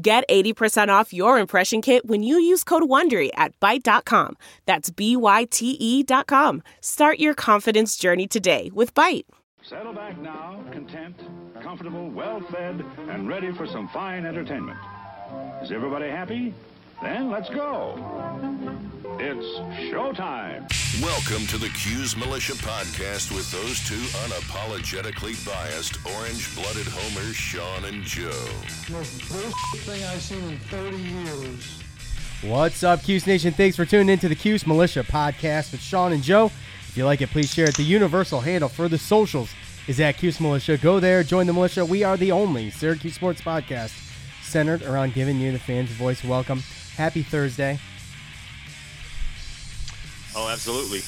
Get 80% off your impression kit when you use code WONDERY at Byte.com. That's B-Y-T-E dot com. Start your confidence journey today with Byte. Settle back now, content, comfortable, well-fed, and ready for some fine entertainment. Is everybody happy? Then let's go. It's showtime. Welcome to the Cuse Militia Podcast with those two unapologetically biased, orange blooded homers, Sean and Joe. Most bullshit thing I've seen in 30 years. What's up, Cuse Nation? Thanks for tuning in to the Cuse Militia podcast with Sean and Joe. If you like it, please share it. The universal handle for the socials is at Cuse Militia. Go there, join the militia. We are the only Syracuse sports podcast centered around giving you the fans' voice. Welcome. Happy Thursday. Oh, absolutely.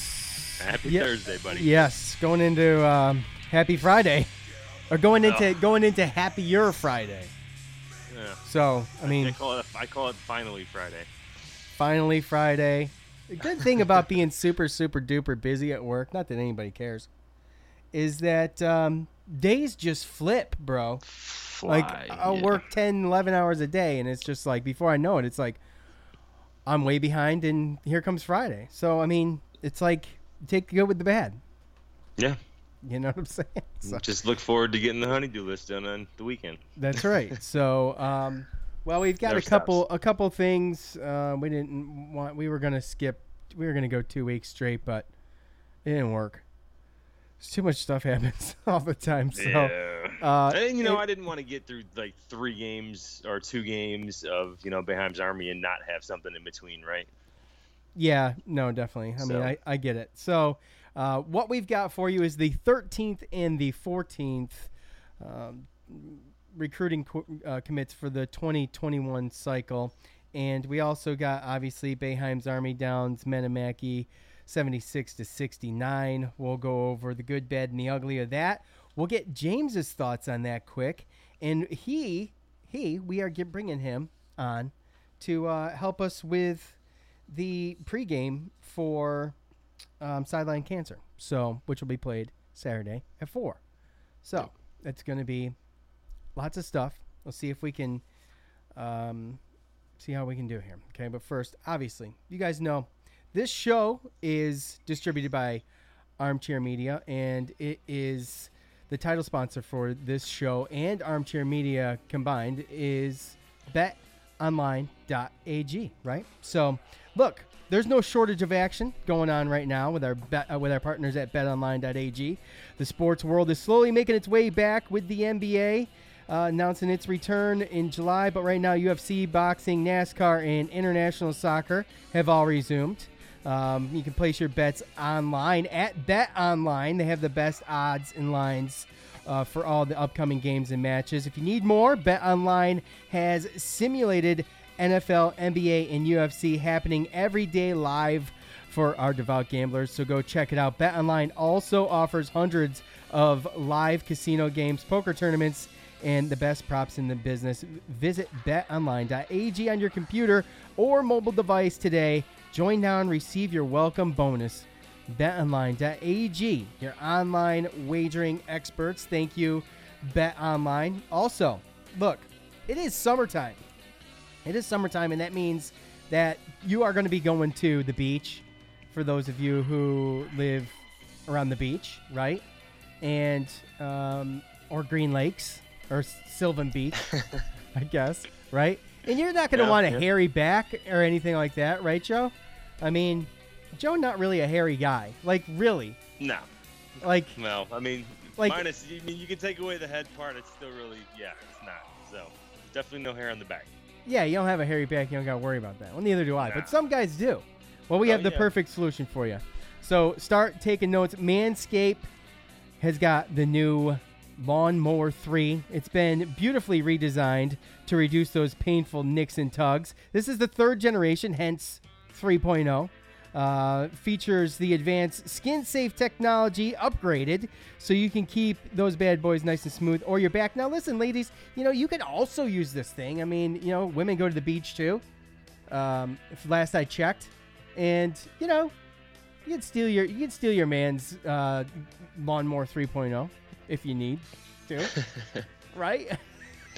Happy Yeah. Thursday, buddy. Yes, going into um, Happy Friday, or going into going into Happier Friday. Yeah. So I mean, I call it. I call it finally Friday. finally Friday. The good thing about being super, super duper busy at work, not that anybody cares, is that um, days just flip, bro. like, I'll work 10, 11 hours a day, and it's just like, before I know it, it's like, I'm way behind, and here comes Friday. So, I mean, it's like, take the good with the bad. Yeah. You know what I'm saying? So, Just look forward to getting the honeydew list done on the weekend. That's right. So, um, well, we've got Never a couple stops. a couple things. Uh, we didn't want. We were gonna skip. We were gonna go two weeks straight, but it didn't work. Too much stuff happens all the time. So, yeah. uh, and you know, it- I didn't want to get through like three games or two games of you know Boeheim's Army and not have something in between, right? yeah, no, definitely. I mean, I, I get it. So, uh, what we've got for you is the 13th and the 14th um, recruiting co- uh, commits for the 2021 cycle. And we also got obviously Boeheim's Army Downs, Men of Mackey 76 to 69. We'll go over the good, bad, and the ugly of that. We'll get James's thoughts on that quick. And he, he, we are bringing him on to uh, help us with the pregame for um, Sideline Cancer. So, which will be played Saturday at 4. So, it's going to be lots of stuff. We'll see if we can um, see how we can do here. Okay, but first, obviously, you guys know this show is distributed by Armchair Media, and it is the title sponsor for this show and Armchair Media combined is betonline.ag, right? So, look, there's no shortage of action going on right now with our bet, uh, with our partners at betonline.ag. The sports world is slowly making its way back with the NBA uh, announcing its return in July, but right now UFC, boxing, NASCAR, and international soccer have all resumed. Um, you can place your bets online at Bet Online. They have the best odds and lines uh, for all the upcoming games and matches. If you need more, Bet Online has simulated NFL, NBA, and UFC happening every day live for our devout gamblers. So go check it out. Bet Online also offers hundreds of live casino games, poker tournaments, and the best props in the business. Visit betonline.ag on your computer or mobile device today. Join now and receive your welcome bonus. BetOnline.ag, your online wagering experts. Thank you, BetOnline. Also, look, it is summertime. It is summertime, and that means that you are going to be going to the beach for those of you who live around the beach, right? And, um, or Green Lakes or Sylvan Beach, I guess, right? And you're not going to Yeah, want a yeah. hairy back or anything like that, right, Joe? I mean, Joe, not really a hairy guy. Like, really. No. Like, Well, I mean, Like- minus. I mean, you can take away the head part. It's still really, yeah, it's not. So definitely no hair on the back. yeah, you don't have a hairy back. You don't got to worry about that. Well, neither do I. Nah. But some guys do. Well, we Oh, have the yeah. perfect solution for you. So start taking notes. Manscaped has got the new Lawnmower 3. It's been beautifully redesigned to reduce those painful nicks and tugs. This is the third generation, hence 3.0. Uh, features the advanced skin safe technology upgraded so you can keep those bad boys nice and smooth or your back. Now, listen, ladies, you know, you can also use this thing. I mean, you know, women go to the beach too. Um, if last I checked, and you know, you can steal your you can steal your man's uh, lawnmower 3.0 if you need to, right?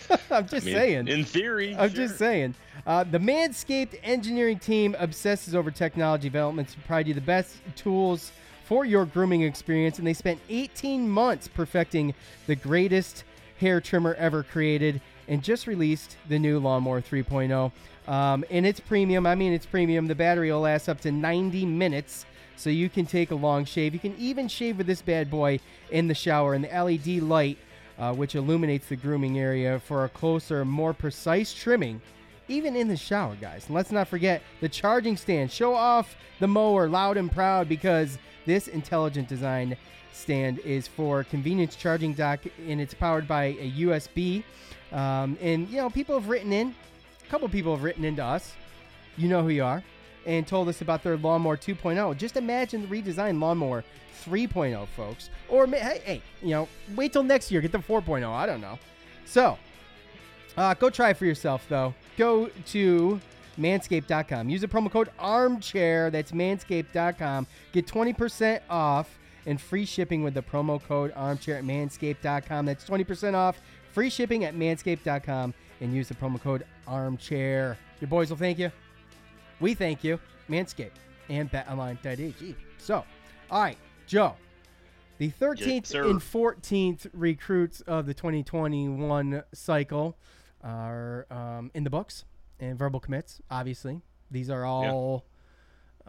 I'm just I mean, saying. In theory, I'm sure. just saying. Uh, the Manscaped engineering team obsesses over technology development to provide you the best tools for your grooming experience, and they spent 18 months perfecting the greatest hair trimmer ever created and just released the new Lawnmower 3.0. Um, and it's premium. I mean, it's premium. The battery will last up to 90 minutes, so you can take a long shave. You can even shave with this bad boy in the shower, and the LED light uh, which illuminates the grooming area for a closer, more precise trimming, even in the shower, guys. And let's not forget the charging stand. Show off the mower loud and proud because this intelligent design stand is for convenience charging dock and it's powered by a USB. Um, and, you know, people have written in, a couple people have written into us. You know who you are. And told us about their lawnmower 2.0. Just imagine the redesigned lawnmower 3.0, folks. Or hey, hey, you know, wait till next year, get the 4.0. I don't know. So, uh, go try for yourself, though. Go to manscaped.com. Use the promo code armchair. That's manscaped.com. Get 20% off and free shipping with the promo code armchair at manscaped.com. That's 20% off, free shipping at manscaped.com, and use the promo code armchair. Your boys will thank you. We thank you, Manscaped and betonline.ag. So, all right, Joe. The 13th sir. and 14th recruits of the 2021 cycle are um, in the books and verbal commits, obviously. These are all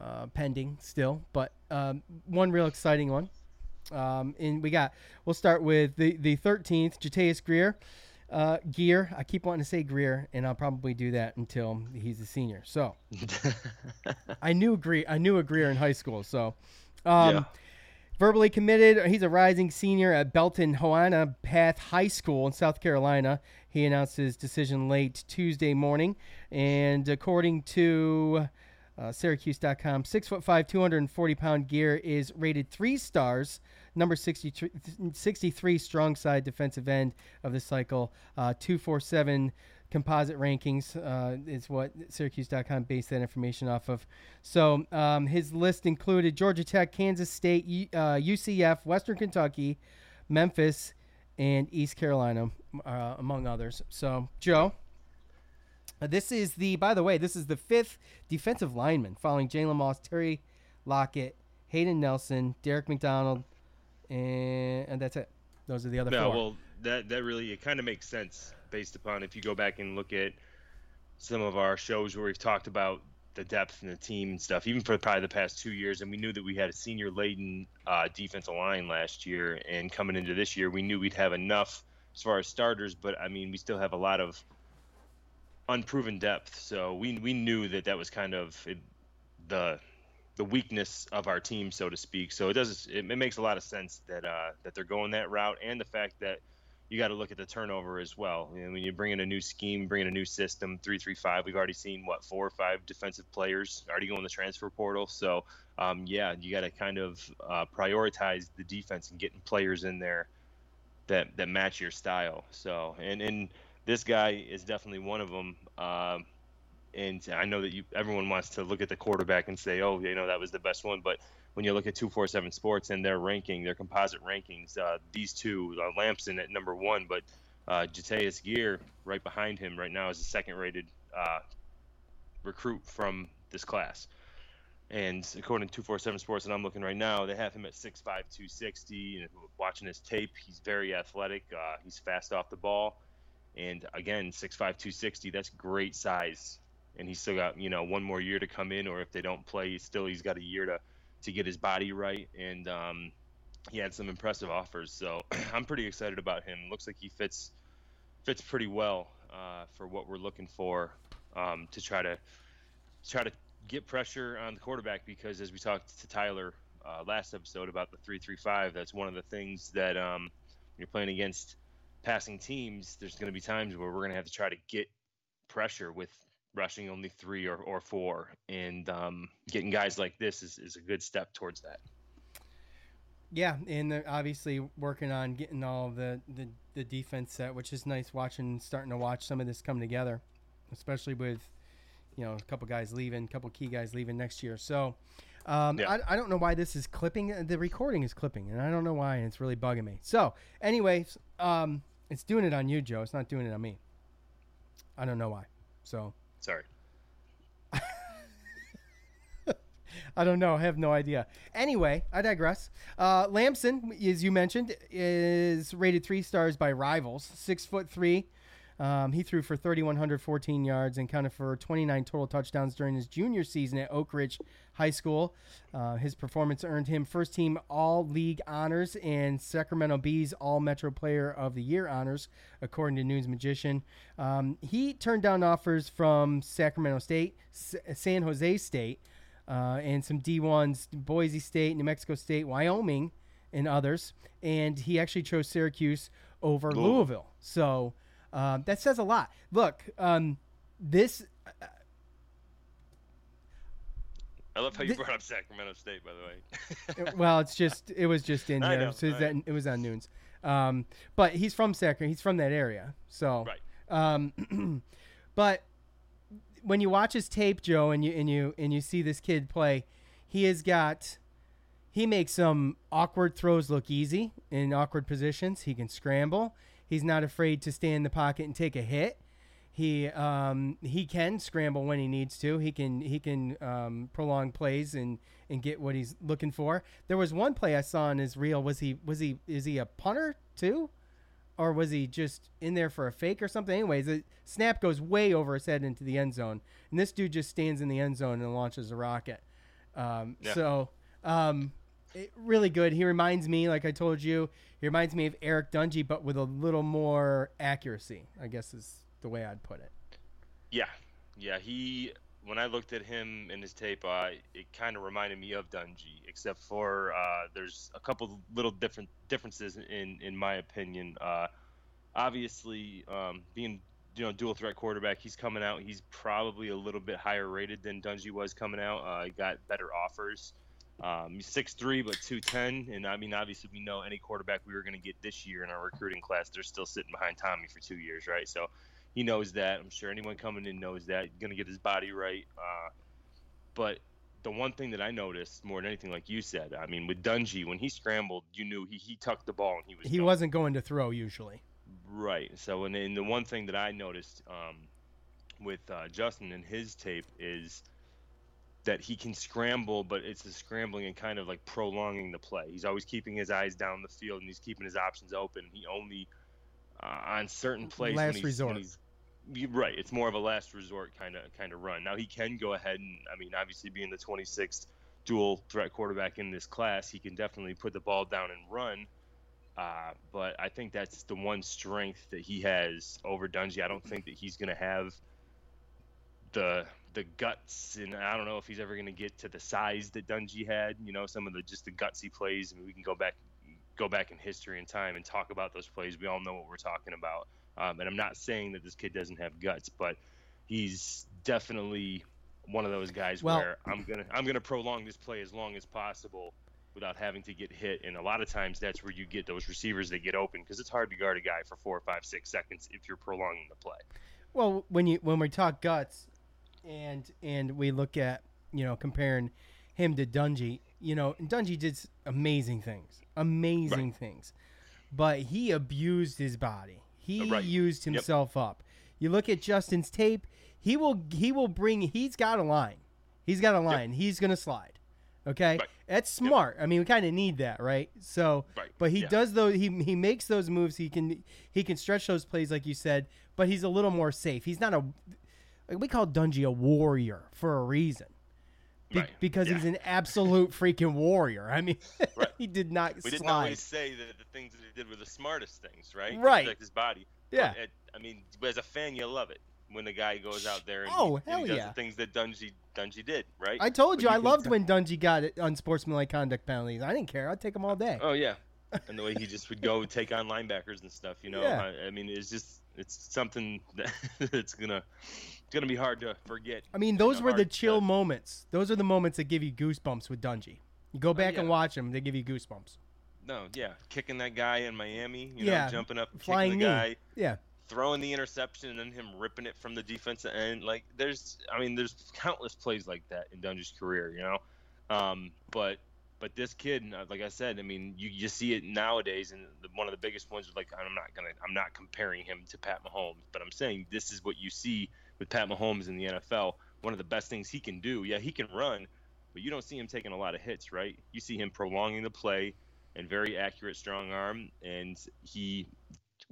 uh, pending still, but um, one real exciting one. Um, and we got, we'll start with the, the 13th, Jatius Greer. Uh, Geer. I keep wanting to say Greer, and I'll probably do that until he's a senior. So I knew Greer. I knew a Greer in high school. So um, Yeah. Verbally committed. He's a rising senior at Belton Honea Path High School in South Carolina. He announced his decision late Tuesday morning, and according to uh, Syracuse.com, six foot five, 240 pound Geer is rated three stars. Number 63, 63 strong side defensive end of the cycle. Uh, 247 composite rankings uh, is what Syracuse.com based that information off of. So um, his list included Georgia Tech, Kansas State, uh, UCF, Western Kentucky, Memphis, and East Carolina, uh, among others. So, Joe. Uh, this is the, by the way, this is the fifth defensive lineman following Jalen Moss, Terry Lockett, Hayden Nelson, Derek McDonald, and, and that's it. Those are the other No, four. well, that that really it kind of makes sense based upon if you go back and look at some of our shows where we've talked about the depth and the team and stuff, even for probably the past two years, and we knew that we had a senior laden uh, defensive line last year, and coming into this year, we knew we'd have enough as far as starters, but I mean, we still have a lot of unproven depth, so we we knew that that was kind of it, the the weakness of our team, so to speak. So it does it, it makes a lot of sense that uh, that they're going that route, and the fact that you got to look at the turnover as well. You know, when you bring in a new scheme, bring in a new system, three three five, we've already seen what four or five defensive players already go in the transfer portal. So um, yeah, you got to kind of uh, prioritize the defense and getting players in there that that match your style. So and and this guy is definitely one of them. Um, and I know that you everyone wants to look at the quarterback and say, oh, you know, that was the best one. But when you look at 247 Sports and their ranking, their composite rankings, uh, these two, uh, Lamson at number one, but uh, Geer right behind him right now is the second rated uh, recruit from this class. And according to 247 Sports, and I'm looking right now, they have him at 6'5", 260. And watching his tape, he's very athletic. Uh, he's fast off the ball. And again, 6'5", 260, that's great size. And he's still got, you know, one more year to come in, or if they don't play, still he's got a year to, to get his body right. And um, he had some impressive offers. So I'm pretty excited about him. Looks like he fits fits pretty well uh, for what we're looking for um, to try to try to get pressure on the quarterback because as we talked to Tyler uh, last episode about the three three five, that's one of the things that um, you're playing against passing teams, there's going to be times where we're going to have to try to get pressure with rushing only three or, or four. And um, getting guys like this is, is a good step towards that. Yeah, and obviously working on getting all the, the, the defense set, which is nice watching, starting to watch some of this come together, especially with, you know, a couple guys leaving, a couple key guys leaving next year. So um, Yeah. I, I don't know why this is clipping. The recording is clipping, and I don't know why, and it's really bugging me. So, anyways, um, it's doing it on you, Joe. It's not doing it on me. I don't know why. So, Sorry. I don't know. I have no idea. Anyway, I digress. Uh, Lamson, as you mentioned, is rated three stars by Rivals. Six foot three. Um, he threw for 3,114 yards and counted for 29 total touchdowns during his junior season at Oak Ridge High School. Uh, his performance earned him first team All League honors and Sacramento Bees All Metro Player of the Year honors, according to Nunes Magician. Um, he turned down offers from Sacramento State, S- San Jose State, uh, and some D1s, Boise State, New Mexico State, Wyoming, and others. And he actually chose Syracuse over Louisville. Louisville. So um, that says a lot. Look, um, this I love how you brought up Sacramento State, by the way. well, it's just it was just in here, know, so that, it was on Nunes. Um, but he's from Sacramento. He's from that area, so Right. Um, but when you watch his tape, Joe, and you and you and you see this kid play, he has got he makes some awkward throws look easy in awkward positions. He can scramble. He's not afraid to stay in the pocket and take a hit. He um, he can scramble when he needs to. He can he can um, prolong plays and, and get what he's looking for. There was one play I saw in his reel. Was he was he is he a punter too, or was he just in there for a fake or something? Anyways, the snap goes way over his head into the end zone, and this dude just stands in the end zone and launches a rocket. Um, Yeah. So um, it, really good. He reminds me, like I told you, he reminds me of Eric Dungey, but with a little more accuracy. I guess is the way I'd put it. Yeah, yeah. He when I looked at him in his tape, uh, it kind of reminded me of Dungey, except for uh, there's a couple little different differences in in my opinion. Uh, obviously, um, being you know dual threat quarterback, he's coming out. He's probably a little bit higher rated than Dungey was coming out. Uh, he got better offers. Um, he's 6'3", but 210. And I mean, obviously, we know any quarterback we were going to get this year in our recruiting class, they're still sitting behind Tommy for two years, right? So he knows that. I'm sure anyone coming in knows that. Going to get his body right. Uh, but the one thing that I noticed more than anything, like you said, I mean, with Dungey, when he scrambled, you knew he, he tucked the ball and he was He going. wasn't going to throw usually. Right. So, and, and the one thing that I noticed um, with uh, Justin and his tape is that he can scramble, but it's the scrambling and kind of like prolonging the play. He's always keeping his eyes down the field and he's keeping his options open. He only uh, on certain plays Last when resort. When he's, right. It's more of a last resort kind of kind of run. Now he can go ahead and I mean, obviously being the 26th dual threat quarterback in this class, he can definitely put the ball down and run. Uh, but I think that's the one strength that he has over Dungey. I don't think that he's going to have the the guts, and I don't know if he's ever going to get to the size that Dungey had. You know, some of the just the gutsy plays. I mean, we can go back go back in history and time and talk about those plays. We all know what we're talking about. Um, and I'm not saying that this kid doesn't have guts, but he's definitely one of those guys Well- where I'm gonna I'm gonna prolong this play as long as possible without having to get hit. And a lot of times that's where you get those receivers that get open because it's hard to guard a guy for four, five, six seconds if you're prolonging the play. Well, when you when we talk guts, and and we look at you know comparing him to Dungey, you know Dungey did amazing things, amazing things, but he abused his body. He right. used Yep. himself up. You look at Justin's tape; he will he will bring. He's got a line. He's got a line. He's gonna slide. Okay, Right. that's smart. I mean, we kind of need that, right? So, Right. but he Yeah. does those. He he makes those moves. He can he can stretch those plays like you said, but he's a little more safe. He's not a like we call Dungey a warrior for a reason. Be- Right. Because Yeah. he's an absolute freaking warrior. I mean, Right. he did not We didn't always say that the things that he did were the smartest things, right? Right. protect his body. Yeah. But it, I mean, as a fan, you love it when the guy goes out there and, Oh, he, and hell he does yeah. the things that Dungey Dungey did, right? I told But you, I loved when Dungey got unsportsmanlike conduct penalties. I didn't care. I'd take them all day. Oh yeah. and the way he just would go take on linebackers and stuff. You know, Yeah. I, I mean, it's just it's something that it's gonna it's gonna be hard to forget. I mean, those were the chill to- moments. Those are the moments that give you goosebumps with Dungey. You go back and yeah. watch them; they give you goosebumps. No, yeah, kicking that guy in Miami. You Yeah, know, jumping up, Flying kicking knee. guy. Yeah. throwing the interception and then him ripping it from the defensive end. Like there's, I mean, there's countless plays like that in Dungey's career, you know. Um, but but this kid, like I said, I mean, you you see it nowadays, and the, one of the biggest ones. Like I'm not gonna, I'm not comparing him to Pat Mahomes, but I'm saying this is what you see with Pat Mahomes in the NFL. One of the best things he can do. Yeah, he can run, but you don't see him taking a lot of hits, right? You see him prolonging the play and very accurate strong arm, and he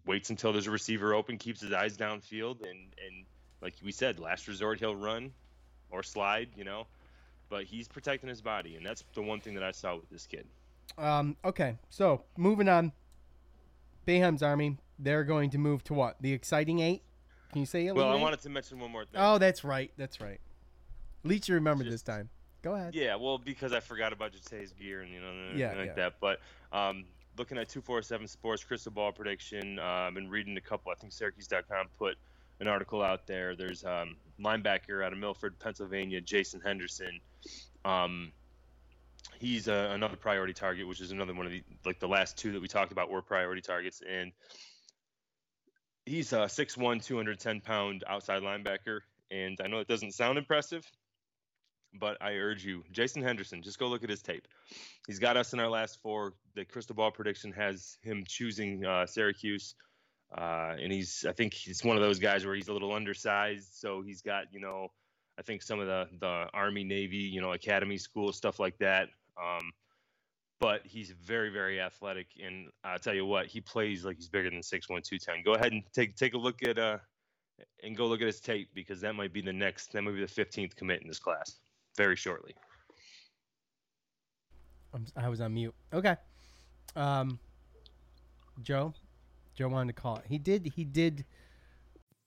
waits until there's a receiver open, keeps his eyes downfield, and and like we said, last resort he'll run or slide, you know. But he's protecting his body, and that's the one thing that I saw with this kid. Um, okay, so moving on. Boeheim's army. They're going to move to what? The exciting eight. Can you say it? Well, I wanted to mention one more thing. Oh, that's right. That's right. At least you remembered Just- this time. Go ahead. Yeah, well, because I forgot about Jatius Geer and you know and Yeah, like yeah. that. But um, looking at 247 Sports crystal ball prediction, I've been reading a couple. I think Syracuse.com put an article out there. There's um, linebacker out of Milford, Pennsylvania, Jason Henderson. Um, he's uh, another priority target, which is another one of the like the last two that we talked about were priority targets, and he's a 6'1", 210 pound outside linebacker. And I know it doesn't sound impressive, but I urge you, Jason Henderson, just go look at his tape. He's got us in our last four. The crystal ball prediction has him choosing uh, Syracuse, uh, and he's I think he's one of those guys where he's a little undersized, so he's got you know I think some of the the Army Navy you know academy school stuff like that. Um, but he's very very athletic, and I'll tell you what, he plays like he's bigger than six one two ten. Go ahead and take take a look at uh and go look at his tape because that might be the next that might be the fifteenth commit in this class very shortly. I'm, I was on mute. Okay. Um, Joe. Joe wanted to call it. He did. He did.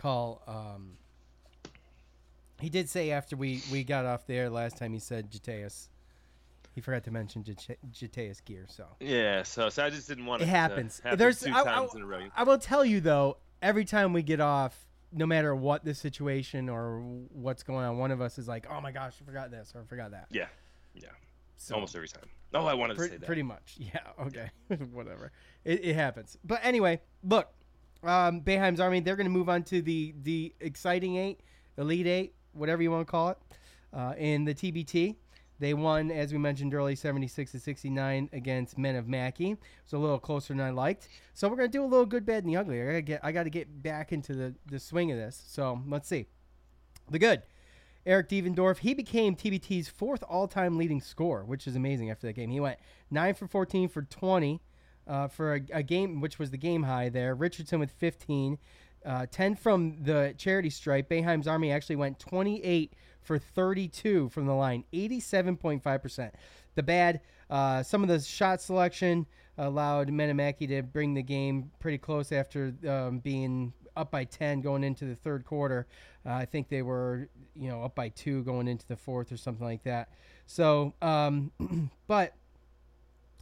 Call. Um, he did say after we, we got off the air last time, he said Jateus. He forgot to mention Jatius Geer, so yeah. So, so I just didn't want it. It happens. There's two I, times I, in a row. I will tell you though, every time we get off, no matter what the situation or what's going on, one of us is like, "Oh my gosh, I forgot this or I forgot that." Yeah, yeah. So, Almost every time. Oh, I wanted pre- to say that. Pretty much. Yeah. Okay. Whatever. It, it, happens. But anyway, look, um, Army. They're going to move on to the the exciting eight, elite eight, whatever you want to call it, uh, in the TBT. They won, as we mentioned earlier, 76 to 69 against Men of Mackey. It's a little closer than I liked. So we're gonna do a little good, bad, and the ugly. I gotta get, I gotta get back into the the swing of this. So let's see. The good. Eric Devendorf, he became TBT's fourth all-time leading scorer, which is amazing after that game. He went nine for 14 for 20 uh, for a, a, game, which was the game high there. Richardson with 15, uh, 10 from the charity stripe. Boeheim's Army actually went 28 for 32 from the line, 87.5%. The bad, uh, some of the shot selection allowed Men of Mackey to bring the game pretty close after um, being up by 10 going into the third quarter. Uh, I think they were, you know, up by two going into the fourth or something like that. So, um, but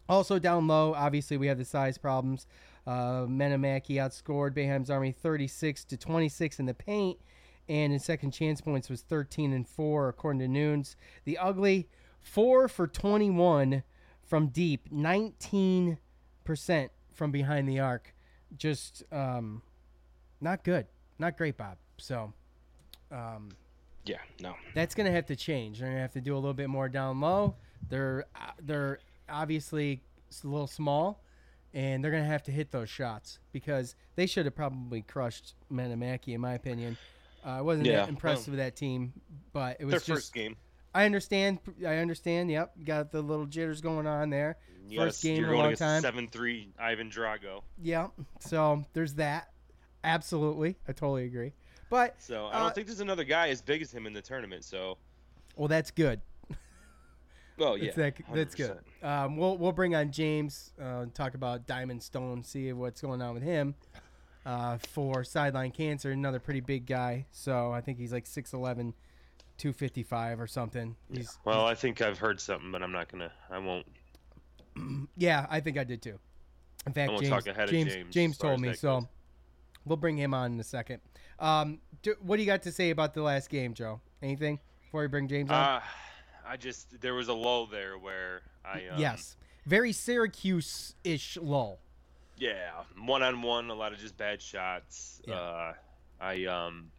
also down low, obviously we have the size problems. Uh, outscored Boeheim's Army 36 to 26 in the paint and in second chance points was 13 and 4 according to Nunes. The ugly 4 for 21 from deep, 19% from behind the arc. Just um not good. Not great, Bob. So um yeah, no. That's going to have to change. They're to have to do a little bit more down low. They're uh, they're obviously a little small and they're going to have to hit those shots because they should have probably crushed Men of Mackey in my opinion. Uh, I wasn't yeah. that impressed with that team, but it was their just, first game. I understand. I understand. Yep, got the little jitters going on there. Yes, first game in a long time. Seven three, Ivan Drago. Yeah. So there's that. Absolutely, I totally agree. But so I don't uh, think there's another guy as big as him in the tournament. So. Well, that's good. Oh yeah, that's, that, that's good. Um, we'll we'll bring on James, uh, talk about Diamond Stone, see what's going on with him uh, for sideline cancer. Another pretty big guy. So I think he's like 6'11, 255 or something. Yeah. Well, I think I've heard something, but I'm not gonna. I won't. yeah, I think I did too. In fact, James, James, James, James told me so. Goes. We'll bring him on in a second. Um, do, what do you got to say about the last game, Joe? Anything before we bring James on? Uh, I just there was a lull there where I um, yes, very Syracuse-ish lull. Yeah, one on one, a lot of just bad shots. Yeah. Uh, I um,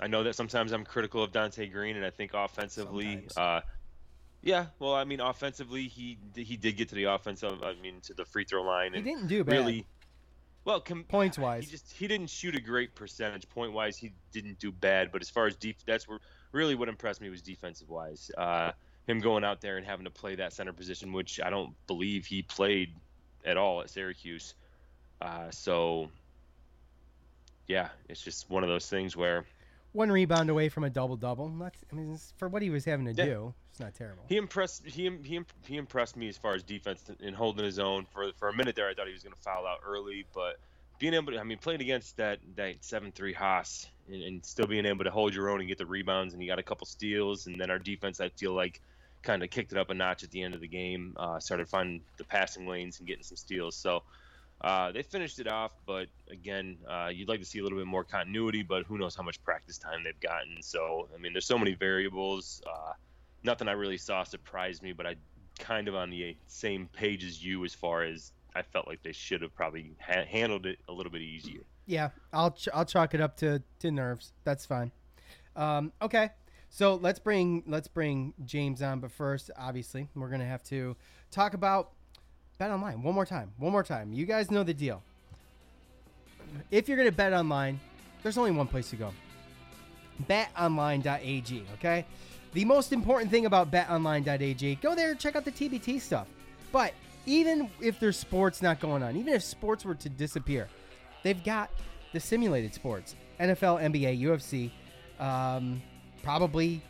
I know that sometimes I'm critical of Donte Greene, and I think offensively, uh, yeah. Well, I mean, offensively, he he did get to the offensive. I mean, to the free throw line. he didn't do bad. Really, well, com- points wise, he just he didn't shoot a great percentage. Point wise, he didn't do bad. But as far as deep, that's where really what impressed me was defensive wise. Uh, him going out there and having to play that center position, which I don't believe he played at all at Syracuse. Uh, so, yeah, it's just one of those things where one rebound away from a double double. I mean, for what he was having to yeah. do, it's not terrible. He impressed he he he impressed me as far as defense and holding his own. For for a minute there, I thought he was going to foul out early, but being able to, I mean, playing against that that seven three Haas and, and, still being able to hold your own and get the rebounds, and he got a couple steals, and then our defense, I feel like, kind of kicked it up a notch at the end of the game. Uh, started finding the passing lanes and getting some steals. So uh, they finished it off, but again, uh, you'd like to see a little bit more continuity, but who knows how much practice time they've gotten. So, I mean, there's so many variables. Uh, nothing I really saw surprised me, but I kind of on the same page as you as far as I felt like they should have probably ha- handled it a little bit easier. Yeah, I'll ch- I'll chalk it up to to nerves. That's fine. Um, okay, so let's bring let's bring James on, but first, obviously, we're gonna have to talk about Bet Online one more time. One more time. You guys know the deal. If you're gonna bet online, there's only one place to go. BetOnline.ag. Okay. The most important thing about BetOnline.ag, go there check out the TBT stuff. But even if there's sports not going on, even if sports were to disappear, they've got the simulated sports NFL, NBA, UFC, um, probably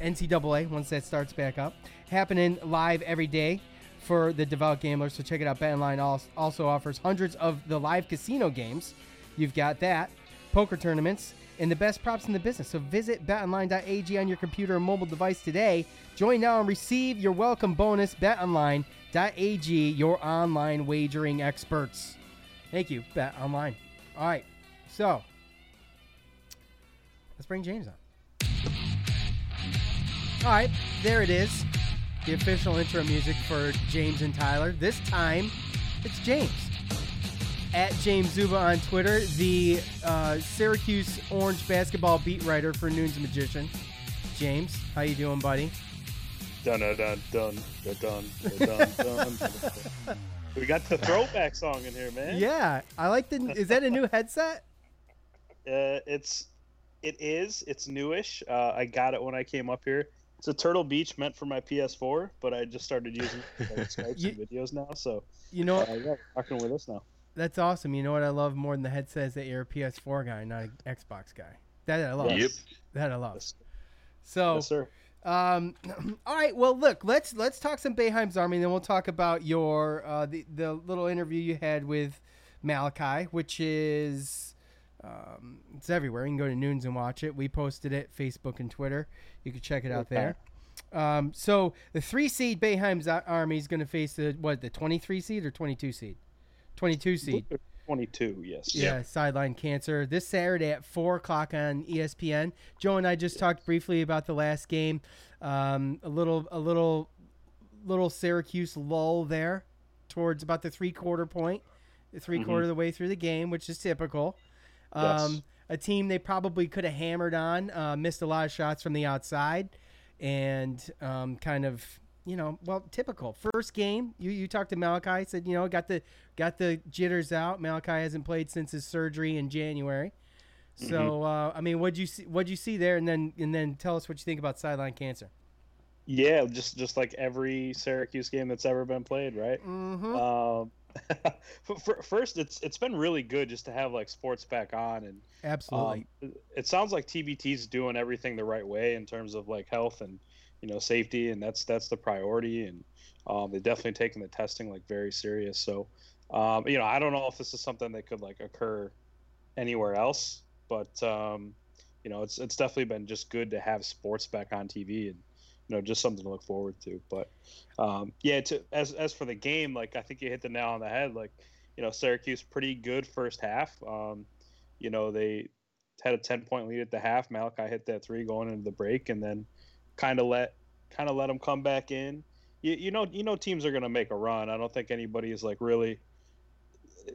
NCAA once that starts back up, happening live every day for the devout gamblers. So check it out. BetOnline also offers hundreds of the live casino games. You've got that, poker tournaments, and the best props in the business. So visit betonline.ag on your computer or mobile device today. Join now and receive your welcome bonus. BetOnline.ag, your online wagering experts. Thank you, BetOnline. All right, so let's bring James on. All right, there it is. The official intro music for James and Tyler. This time, it's James. At James Szuba on Twitter, the uh, Syracuse Orange basketball beat writer for Nunes Magician. James, how you doing, buddy? Dun dun dun dun dun dun dun. we got the throwback song in here, man. Yeah, I like the. Is that a new headset? Uh, it's, it is. It's newish. Uh, I got it when I came up here. It's a Turtle Beach meant for my PS4, but I just started using it for like, Skypes You- videos now. So You know, uh, yeah, rocking with us now. That's awesome. You know what I love more than the headset is that you're a PS4 guy, not an Xbox guy. That I love. Yep. That I love. Yes. So, Yes, sir. Um, all right. Well, look, let's let's talk some Boeheim's Army, and then we'll talk about your uh, the the little interview you had with Malachi, which is um, it's everywhere. You can go to Nunes and watch it. We posted it Facebook and Twitter. You can check it out there. Um, so the three seed Boeheim's Army is going to face the what the twenty three seed or twenty two seed, twenty two seed. 22, yes. Yeah, sideline cancer this Saturday at four o'clock on ESPN. Joe and I just talked briefly about the last game. Um, a little, a little, little Syracuse lull there towards about the three quarter point, the 3 quarter of the way through the game, which is typical. Um, Yes. A team they probably could have hammered on, uh, missed a lot of shots from the outside, and um, kind of you know, well, typical. First game, you you talked to Malachi, said you know got the got the jitters out. Malachi hasn't played since his surgery in January. So uh, I mean, what'd you see? What'd you see there? And then and then tell us what you think about sideline cancer. Yeah, just just like every Syracuse game that's ever been played, right? Mm-hmm. Um, first, it's it's been really good just to have like sports back on, and Absolutely. um, it sounds like TBT's doing everything the right way in terms of like health and you know safety, and that's that's the priority, and um, they're definitely taking the testing like very serious. So, um, you know, I don't know if this is something that could like occur anywhere else, but um, you know, it's it's definitely been just good to have sports back on TV and you know just something to look forward to. But um, yeah, to as as for the game, like I think you hit the nail on the head. Like you know, Syracuse pretty good first half. Um, you know, they had a ten point lead at the half. Malachi hit that three going into the break, and then kind of let kind of let them come back in. You, you know, you know, teams are going to make a run. I don't think anybody is like really,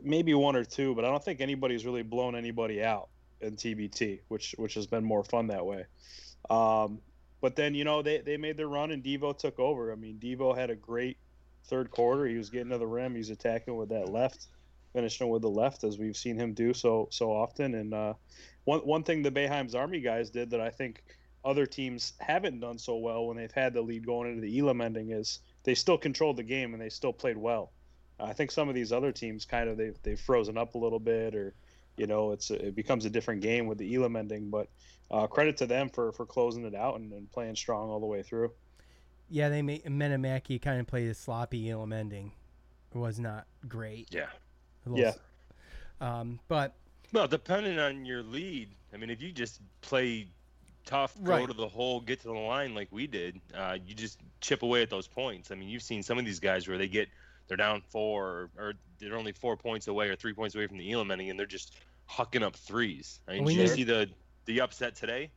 maybe one or two, but I don't think anybody's really blown anybody out in TBT, which which has been more fun that way. Um, but then you know they, they made their run and Devo took over. I mean Devo had a great third quarter. He was getting to the rim. He's attacking with that left, finishing with the left as we've seen him do so so often. And uh, one one thing the Boeheim's Army guys did that I think other teams haven't done so well when they've had the lead going into the Elam ending is they still controlled the game and they still played well. I think some of these other teams kind of they've they've frozen up a little bit or you know it's it becomes a different game with the Elam ending. But uh, credit to them for for closing it out and, and playing strong all the way through. Yeah, they made Men of Mackey kind of played a sloppy Elam ending. It was not great. Yeah. Little Yeah. Um, but Well, depending on your lead, I mean, if you just play tough, go Right. to the hole, get to the line like we did, uh, you just chip away at those points. I mean, you've seen some of these guys where they get they're down four or, or they're only four points away or three points away from the Elam ending, and they're just hucking up threes. I mean, We did you see the the upset today?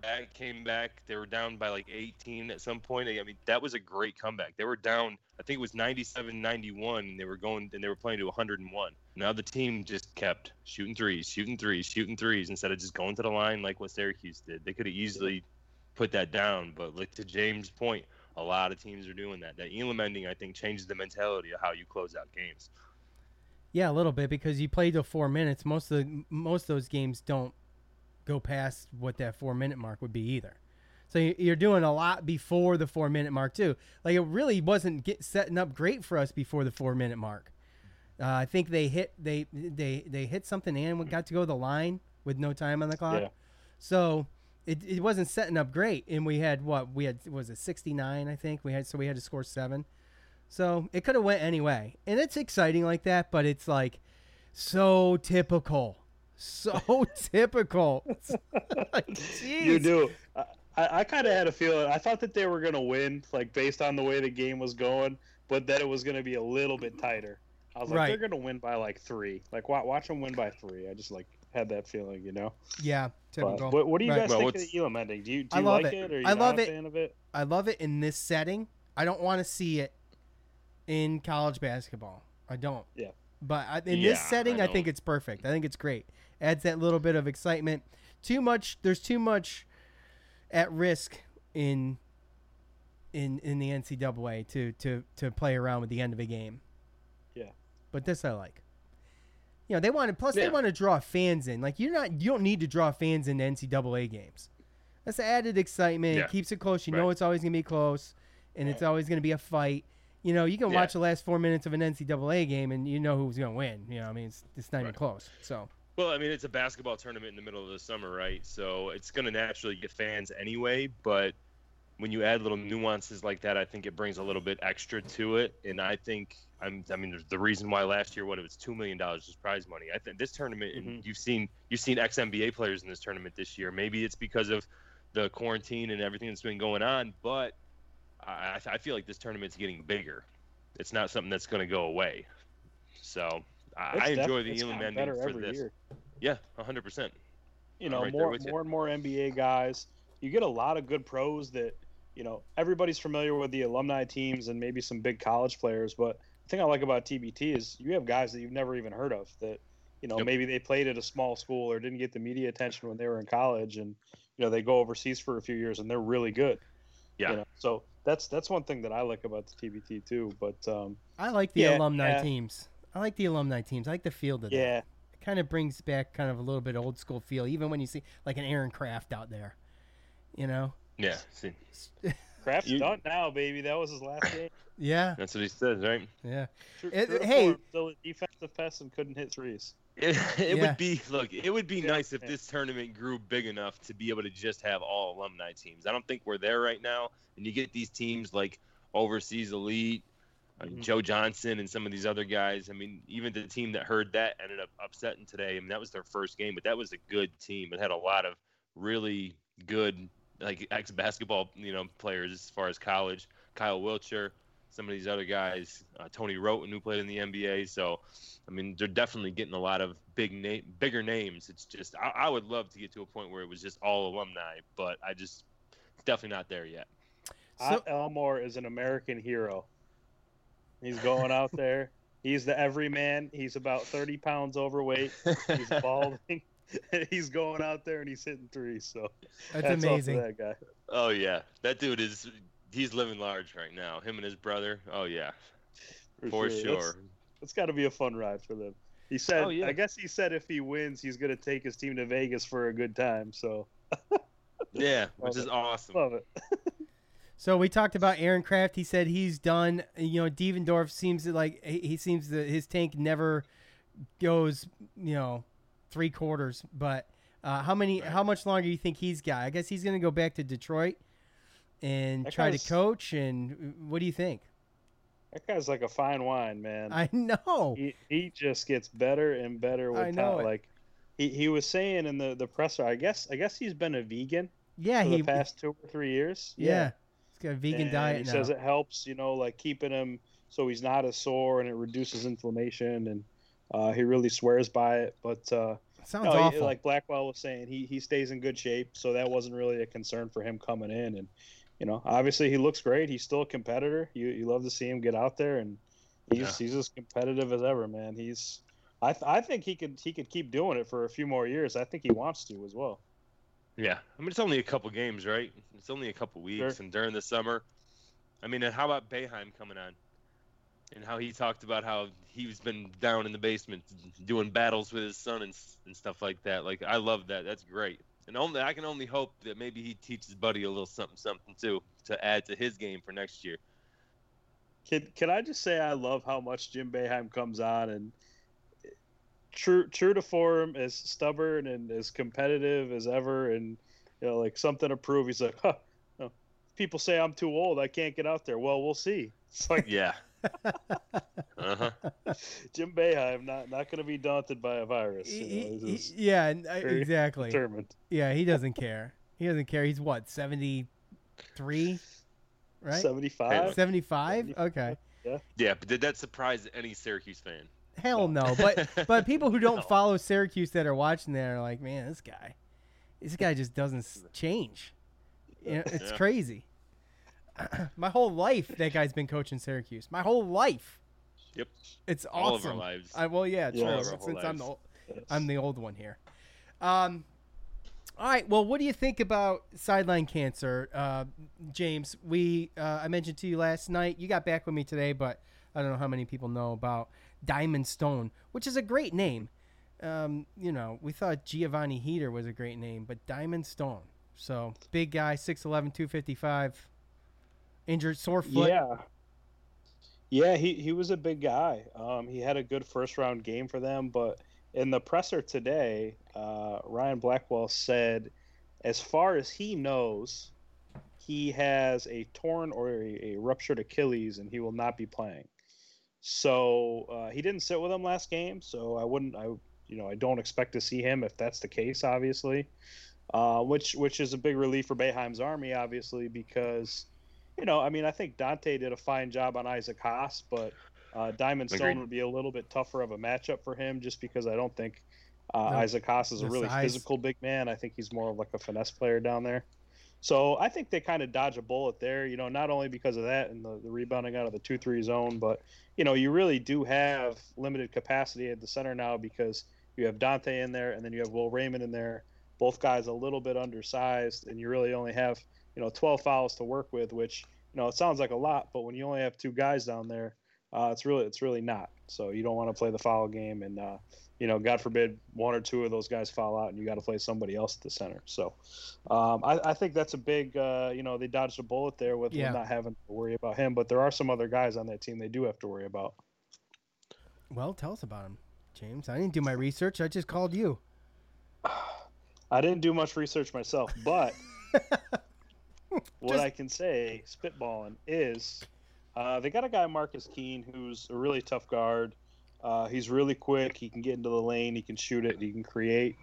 Back, came back. They were down by like 18 at some point. I mean, that was a great comeback. They were down, I think it was 97 91, and they were going and they were playing to 101. Now the team just kept shooting threes, shooting threes, shooting threes instead of just going to the line like what Syracuse did. They could have easily put that down, but like to James' point, a lot of teams are doing that. That Elam ending, I think, changes the mentality of how you close out games. Yeah, a little bit because you play to four minutes. Most of the, most of those games don't go past what that four minute mark would be either. So you're doing a lot before the four minute mark too. Like it really wasn't get, setting up great for us before the four minute mark. Uh, I think they hit they they they hit something and got to go to the line with no time on the clock. Yeah. So it, it wasn't setting up great, and we had what we had was it 69 I think we had so we had to score seven. So it could have went anyway, and it's exciting like that, but it's like so typical so typical. like, you do. I, I kind of had a feeling. I thought that they were going to win, like based on the way the game was going, but that it was going to be a little bit tighter. I was like, Right. they're going to win by like three. Like, watch, watch them win by three. I just like had that feeling, you know. Yeah, But typical. what, what do you Right. guys Well, think of what's- the Elam ending? Do you do you like it. it, or are you I love not it. a fan of it? I love it in this setting. I don't want to see it in college basketball. I don't. Yeah. But I, in Yeah, this setting, I I, think it's perfect. I think it's great. Adds that little bit of excitement. Too much. There's too much at risk in in in the NCAA to to to play around with the end of a game. Yeah. But this I like. You know, they wanted. Plus, they want to draw fans in. Like you're not. You don't need to draw fans into NCAA games. That's added excitement. Yeah. It keeps it close. You know it's always gonna be close, and it's always gonna be a fight. You know, you can Yeah. watch the last four minutes of an NCAA game, and you know who's gonna win. You know, I mean, it's, it's not even close. So Well, I mean, it's a basketball tournament in the middle of the summer, right? So it's going to naturally get fans anyway. But when you add little nuances like that, I think it brings a little bit extra to it. And I think, I'm, I mean, there's the reason why last year, what it was, two million dollars was prize money. I think this tournament, and mm-hmm. you've seen you've seen ex NBA players in this tournament this year. Maybe it's because of the quarantine and everything that's been going on, but I, I feel like this tournament's getting bigger. It's not something that's going to go away. So I, enjoy the it's Elam gotten ending better for every this. year. Yeah, 100%. you know, right there more you. and more NBA guys. You get a lot of good pros that, you know, everybody's familiar with the alumni teams and maybe some big college players. But the thing I like about TBT is you have guys that you've never even heard of that, you know, Yep. maybe they played at a small school or didn't get the media attention when they were in college, and you know they go overseas for a few years and they're really good. Yeah. You know? So that's that's one thing that I like about the TBT too. But um, I like the Yeah, alumni yeah. teams. I like the alumni teams. I like the feel of that. yeah, It kind of brings back kind of a little bit old school feel, even when you see like an Aaron Craft out there. You know? Yeah, see, Craft's You- done now, baby. That was his last game. Yeah. that's what he says, right? Yeah. True- It- true to hey- still a defensive pest and couldn't hit threes. It, it Yeah. would be look. It would be Yeah, nice if yeah. this tournament grew big enough to be able to just have all alumni teams. I don't think we're there right now, and you get these teams like Overseas Elite, Mhm. Joe Johnson, and some of these other guys. I mean, even the team that heard that ended up upsetting today. I mean, that was their first game, but that was a good team. It had a lot of really good like ex basketball you know players as far as college. Kyle Wiltjer, some of these other guys, uh, Tony Wroten who played in the NBA. So, I mean, they're definitely getting a lot of big name, bigger names. It's just I, I would love to get to a point where it was just all alumni, but I just definitely not there yet. So- Elmore is an American hero. He's going out there. He's the everyman. He's about 30 pounds overweight. He's balding. he's going out there and he's hitting threes. So That's hats off to amazing. that guy. Oh yeah, that dude is he's living large right now. Him and his brother. Oh yeah, for That's- sure. It's got to be a fun ride for them. He said, Oh, yeah. I guess he said if he wins, he's going to take his team to Vegas for a good time. So Yeah, which Love is it. awesome. love it. So we talked about Aaron Craft. He said he's done. You know, Devendorf seems like he seems that his tank never goes. You know, three quarters. But uh, how many? How much longer do you think he's got? I guess he's going to go back to Detroit and That try to coach. And what do you think? That guy's like a fine wine, man. I know. he, he just gets better and better with I know time. Like he, he was saying in the, the presser, I guess I guess he's been a vegan Yeah, for he. the past two or three years. yeah. he's got a vegan And diet He now. says it helps, you know, like keeping him so he's not as sore and it reduces inflammation and uh, he really swears by it. But uh, Sounds No, he- awful. like Blackwell was saying, he he stays in good shape, so that wasn't really a concern for him coming in. And you know, obviously he looks great. He's still a competitor. You you love to see him get out there, and he's Yeah. he's as competitive as ever, man. He's I th- I think he could he could keep doing it for a few more years. I think he wants to as well. Yeah, I mean it's only a couple games, right? It's only a couple weeks, Sure. and during the summer, I mean, and how about Boeheim coming on, and how he talked about how he's been down in the basement doing battles with his son and and stuff like that. Like I love that. That's great. And only I can only hope that maybe he teaches Buddy a little something something too to add to his game for next year. Can can I just say I love how much Jim Boeheim comes on and true true to form, as stubborn and as competitive as ever, and you know like something to prove. He's like, huh, no, people say I'm too old, I can't get out there. Well, we'll see. It's like Yeah. uh huh. Jim Boeheim not not going to be daunted by a virus. You know, he- he's just yeah, and, uh, very exactly. Determined. Yeah, he doesn't care. He doesn't care. He's what, 73? Right? 75? 75? Okay. Yeah. Yeah, but did that surprise any Syracuse fan? Hell no. But but people who don't follow Syracuse that are watching that are like, man, this guy, this guy just doesn't change. You know, it's Yeah. crazy. My whole life, that guy's been coaching Syracuse. My whole life. Yep. It's All of awesome. our lives. I, well, yeah, true. Yeah, Since I'm the, lives. ol- I'm the old one here. Um, all right. Well, what do you think about sideline cancer, uh, James? We uh, I mentioned to you last night. You got back with me today, but I don't know how many people know about Diamond Stone, which is a great name. Um, you know, we thought Giovanni Heater was a great name, but Diamond Stone. So big guy, 6'11", 255, injured sore foot. Yeah. Yeah, he, he was a big guy. Um, he had a good first round game for them, but in the presser today, uh, Ryan Blackwell said, as far as he knows, he has a torn or a, a ruptured Achilles and he will not be playing. So uh, he didn't sit with him last game, so I wouldn't I you know I don't expect to see him if that's the case, obviously. Uh, which which is a big relief for Boeheim's army, obviously, because you know, I mean, I think Donte did a fine job on Isaac Haas, but uh, Diamond Stone Agreed. would be a little bit tougher of a matchup for him just because I don't think uh, No, Isaac Haas is a really size. physical big man. I think he's more of like a finesse player down there. So I think they kind of dodge a bullet there, you know, not only because of that and the, the rebounding out of the 2 3 zone, but, you know, you really do have limited capacity at the center now because you have Donte in there and then you have Will Raymond in there. Both guys a little bit undersized, and you really only have, you know, 12 fouls to work with, which, you know, it sounds like a lot, but when you only have two guys down there, uh, it's really it's really not. So you don't want to play the foul game, and uh, you know, God forbid one or two of those guys foul out, and you got to play somebody else at the center. So um, I, I think that's a big, uh, you know, they dodged a bullet there with, Yeah. not having to worry about him. But there are some other guys on that team they do have to worry about. Well, tell us about him, James. I didn't do my research. I just called you. I didn't do much research myself, but what I can say, spitballing, is uh, they got a guy Marcus Keene who's a really tough guard. Uh, he's really quick. He can get into the lane. He can shoot it. He can create.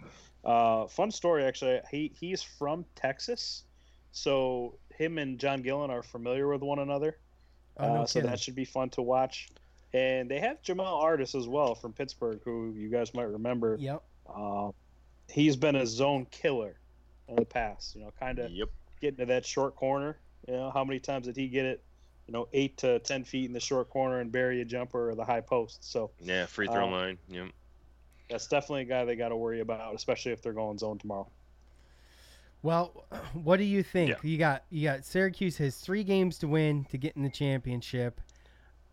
Uh, fun story, actually. He he's from Texas, so him and John Gillon are familiar with one another. Oh, no uh, so that should be fun to watch. And they have Jamel Artis as well from Pittsburgh, who you guys might remember. Yep. Uh, he's been a zone killer in the past. You know, kind of Yep. getting to that short corner. You know, how many times did he get it? You know, eight to ten feet in the short corner and bury a jumper or the high post. So Yeah, free throw Uh, line. Yep. that's definitely a guy they got to worry about, especially if they're going zone tomorrow. Well, what do you think? Yeah. You got you got Syracuse has three games to win to get in the championship.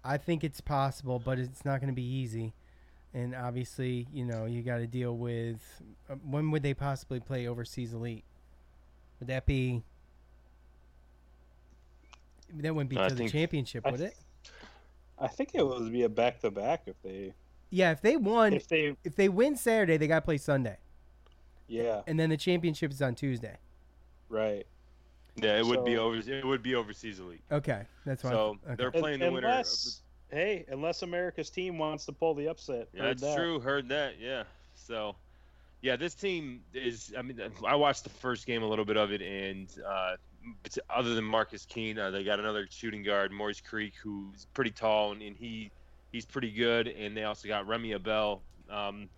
I think it's possible, but it's not going to be easy. And obviously, you know, you got to deal with uh, when would they possibly play overseas elite? Would that be? That wouldn't be I to the championship, I would it? I think it would be a back to back if they Yeah, if they won, if they if they win Saturday, they got to play Sunday, yeah and then the championship is on Tuesday. right. Yeah, it would be So- over. It would be overseas elite. Okay, that's why. So okay. they're playing the winner. hey, unless America's team wants to pull the upset. Yeah, that's that. true. Heard that. Yeah. So, yeah, this team is. I mean, I watched the first game a little bit of it, and uh, it's- other than Marcus Keene, uh, they got another shooting guard, Maurice Creek, who's pretty tall, and, and he he's pretty good. And they also got Remy Abell. Um,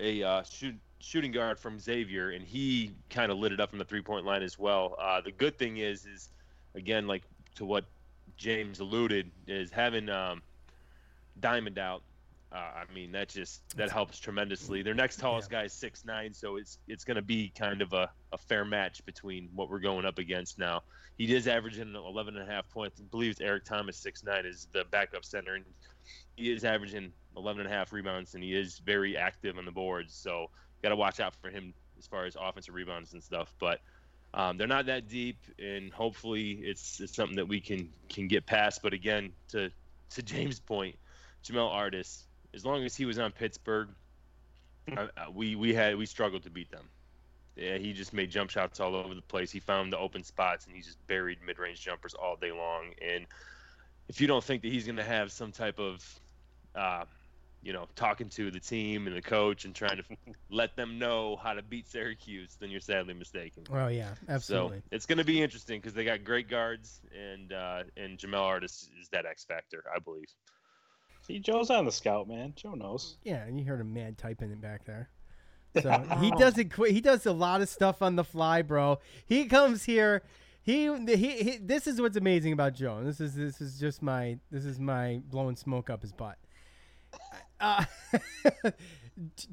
a uh, shoot, shooting guard from Xavier, and he kind of lit it up from the three point line as well. Uh, the good thing is, is again, like to what James alluded, is having um, Diamond out. Uh, I mean, that just that helps tremendously. Their next tallest guy is six nine, so it's it's going to be kind of a, a fair match between what we're going up against now. He is averaging 11 and a half points. I believe Eric Thomas six nine is the backup center, and he is averaging 11 and a half rebounds, and he is very active on the boards. So got to watch out for him as far as offensive rebounds and stuff. But um, they're not that deep, and hopefully it's, it's something that we can can get past. But again, to to James' point, Jamel Artis, as long as he was on Pittsburgh, uh, uh, we we had we struggled to beat them. Yeah, he just made jump shots all over the place. He found the open spots and he just buried mid-range jumpers all day long. And if you don't think that he's going to have some type of uh, you know, talking to the team and the coach and trying to let them know how to beat Syracuse, then you're sadly mistaken. Oh yeah, absolutely. So it's going to be interesting because they got great guards, and uh, and Jamel Artis is that X factor, I believe. See, Joe's on the scout, man. Joe knows. Yeah, and you heard him mad typing it back there. So he doesn't quit. He does a lot of stuff on the fly, bro. He comes here. He, he, he this is what's amazing about Joe. This is this is just my this is my blowing smoke up his butt uh,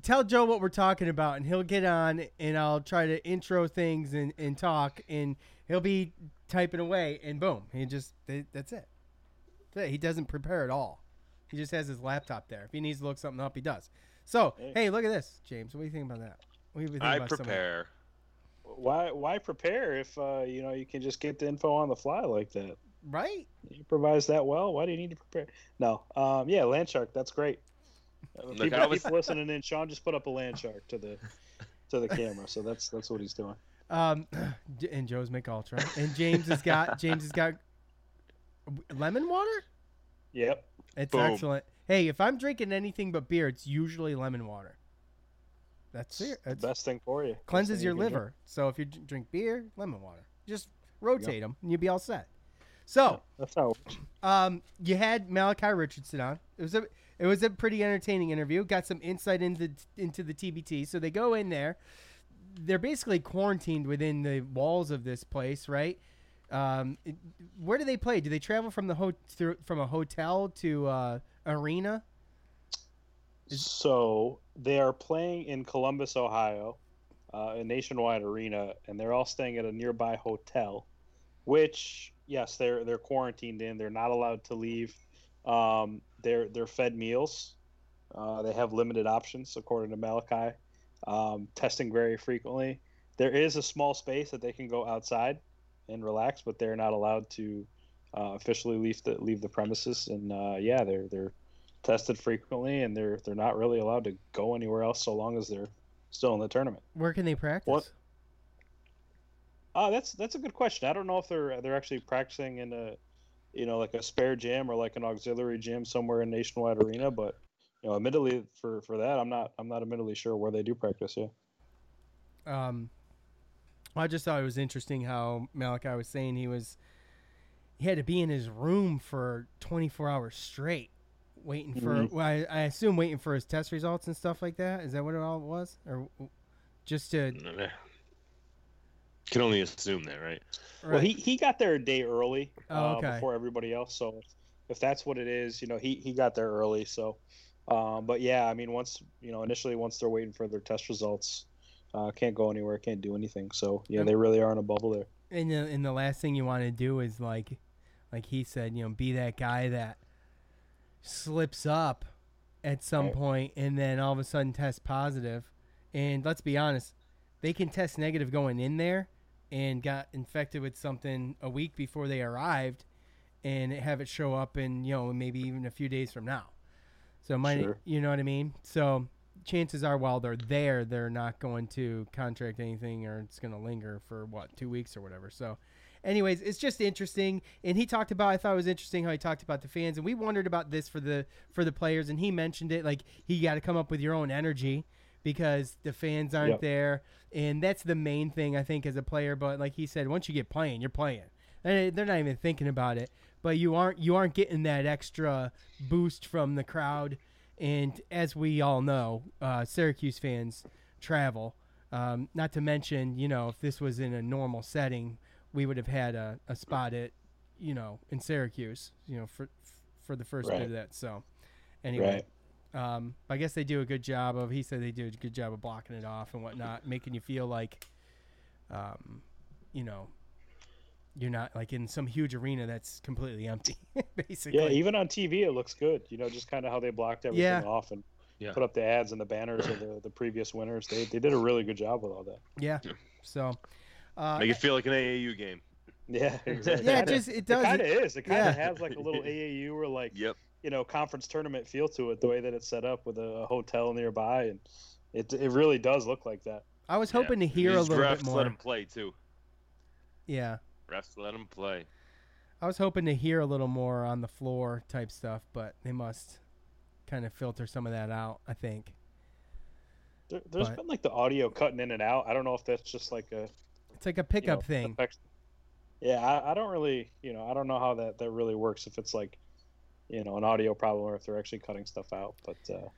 tell Joe what we're talking about, and he'll get on, and I'll try to intro things and, and talk, and he'll be typing away, and boom, he just that's it. That's it. He doesn't prepare at all. He just has his laptop there. If he needs to look something up, he does. So, hey, hey look at this, James. What do you think about that? What do you think I about prepare. Someone? Why why prepare if uh, you know you can just get the info on the fly like that? Right. He provides that well. Why do you need to prepare? No. Um, yeah, Landshark. That's great. Look, people always... keep listening in. Sean just put up a land shark to the to the camera, so that's that's what he's doing. Um, and Joe's make ultra, and James has got James has got lemon water. Yep, it's Boom. excellent. Hey, if I'm drinking anything but beer, it's usually lemon water. That's it. That's best thing for you. Cleanses your you liver. Drink. So if you drink beer, lemon water, just rotate yep. them, and you'll be all set. So that's how. Um, you had Malachi Richardson on. It was a it was a pretty entertaining interview. Got some insight into into the TBT. So they go in there. They're basically quarantined within the walls of this place, right? Um, where do they play? Do they travel from the ho- through, from a hotel to uh, arena? So they are playing in Columbus, Ohio, uh, a nationwide arena, and they're all staying at a nearby hotel. Which, yes, they're they're quarantined in. They're not allowed to leave. Um, they're they're fed meals. Uh, they have limited options, according to Malachi. Um, testing very frequently. There is a small space that they can go outside and relax, but they're not allowed to uh, officially leave the leave the premises. And uh, yeah, they're they're tested frequently, and they're they're not really allowed to go anywhere else so long as they're still in the tournament. Where can they practice? What? Uh, that's that's a good question. I don't know if they're they're actually practicing in a you know, like a spare gym or like an auxiliary gym somewhere in Nationwide Arena. But you know, admittedly for for that, I'm not I'm not admittedly sure where they do practice. Yeah. Um, I just thought it was interesting how Malachi was saying he was he had to be in his room for 24 hours straight waiting for mm-hmm. well, I, I, assume waiting for his test results and stuff like that is that what it all was or just to can only assume that, right? right? Well, he, he got there a day early oh, uh, before everybody else. So if that's what it is, you know, he, he got there early. So, um, but yeah, I mean, once you know, initially once they're waiting for their test results, uh, can't go anywhere, can't do anything. So yeah, they really are in a bubble there. And the, and the last thing you want to do is like, like he said, you know, be that guy that slips up at some right. point and then all of a sudden test positive. And let's be honest, they can test negative going in there and got infected with something a week before they arrived and have it show up in you know maybe even a few days from now so my sure. you know what i mean so chances are while they're there they're not going to contract anything or it's going to linger for what two weeks or whatever so anyways it's just interesting and he talked about i thought it was interesting how he talked about the fans and we wondered about this for the for the players and he mentioned it like he got to come up with your own energy because the fans aren't yep. there, and that's the main thing I think as a player. But like he said, once you get playing, you're playing. And they're not even thinking about it. But you aren't you aren't getting that extra boost from the crowd And as we all know, uh, Syracuse fans travel. Um, not to mention, you know, if this was in a normal setting, we would have had a, a spot at, you know, in Syracuse, you know, for for the first Right. bit of that. So, anyway, um, I guess they do a good job of. He said they do a good job of blocking it off and whatnot, making you feel like, um, you know, you're not like in some huge arena that's completely empty, basically. Yeah, even on TV it looks good. You know, just kind of how they blocked everything Yeah. off and Yeah. put up the ads and the banners of the, the previous winners. They they did a really good job with all that. yeah. So, uh, Make it feel like an AAU game. Yeah, exactly. Yeah, it just- it does. kind of is. It kind yeah. of has like a little AAU or like Yep. you know conference tournament feel to it. The way that it's set up with a, a hotel nearby, and it it really does look like that. I was hoping to hear a little refs bit more. let him play too. Yeah. Refs let him play. I was hoping to hear a little more on the floor type stuff, but they must kind of filter some of that out, I think. There, there's But- been like the audio cutting in and out. I don't know if that's just like a It's like a you pickup know, thing. affects- Yeah, I, I don't really, you know, I don't know how that, that really works. If it's like, you know, an audio problem or if they're actually cutting stuff out. But uh,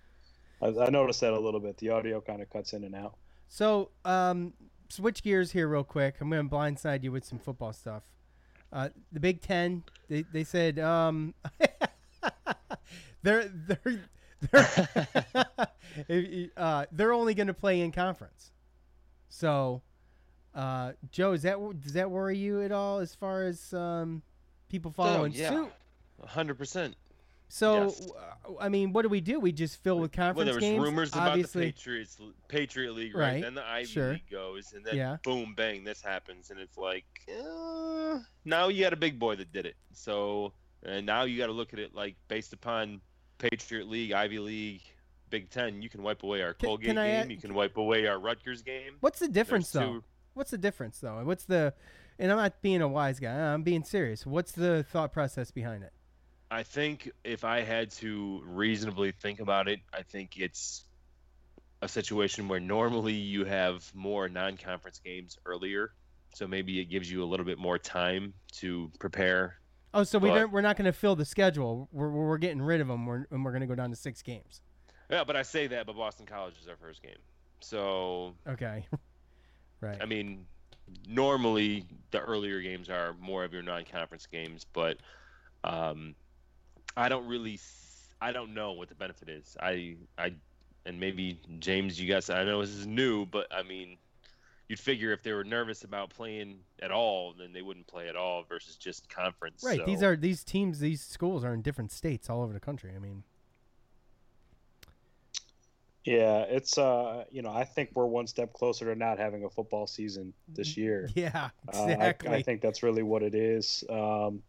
I, I noticed that a little bit. The audio kind of cuts in and out. So, um, switch gears here real quick. I'm going to blindside you with some football stuff. Uh, the Big Ten, they, they said um, they're they're they're, uh, they're only going to play in conference. So, uh, Joe, is that does that worry you at all as far as um, people following yeah. suit? hundred percent. So, Yes. uh, I mean, what do we do? We just fill with conference Well, there was games. rumors about Obviously, the Patriots, Patriot League, right? Right, Then the Ivy sure. League goes, and then Yeah. boom, bang, this happens, and it's like, uh, now you got a big boy that did it. So, and now you got to look at it like based upon Patriot League, Ivy League, Big Ten. You can wipe away our Can- Colgate can I game. add- you can wipe away our Rutgers game. What's the difference There's though? two- What's the difference though? What's the and I'm not being a wise guy. I'm being serious. What's the thought process behind it? I think if I had to reasonably think about it, I think it's a situation where normally you have more non-conference games earlier, so maybe it gives you a little bit more time to prepare. Oh, so we But- don't, we're not going to fill the schedule. We're, we're we're getting rid of them. We're, and we're going to go down to six games. Yeah, but I say that, but Boston College is our first game, so Okay. right. I mean, normally the earlier games are more of your non-conference games, but um, I don't really, I don't know what the benefit is. I, I, and maybe James, you guys, I know this is new, but I mean, you'd figure if they were nervous about playing at all, then they wouldn't play at all versus just conference. right. These are these teams. These schools are in different states all over the country. I mean, Yeah, it's uh, you know, I think we're one step closer to not having a football season this year. yeah, Uh, I- exactly. I, think that's really what it is. Um,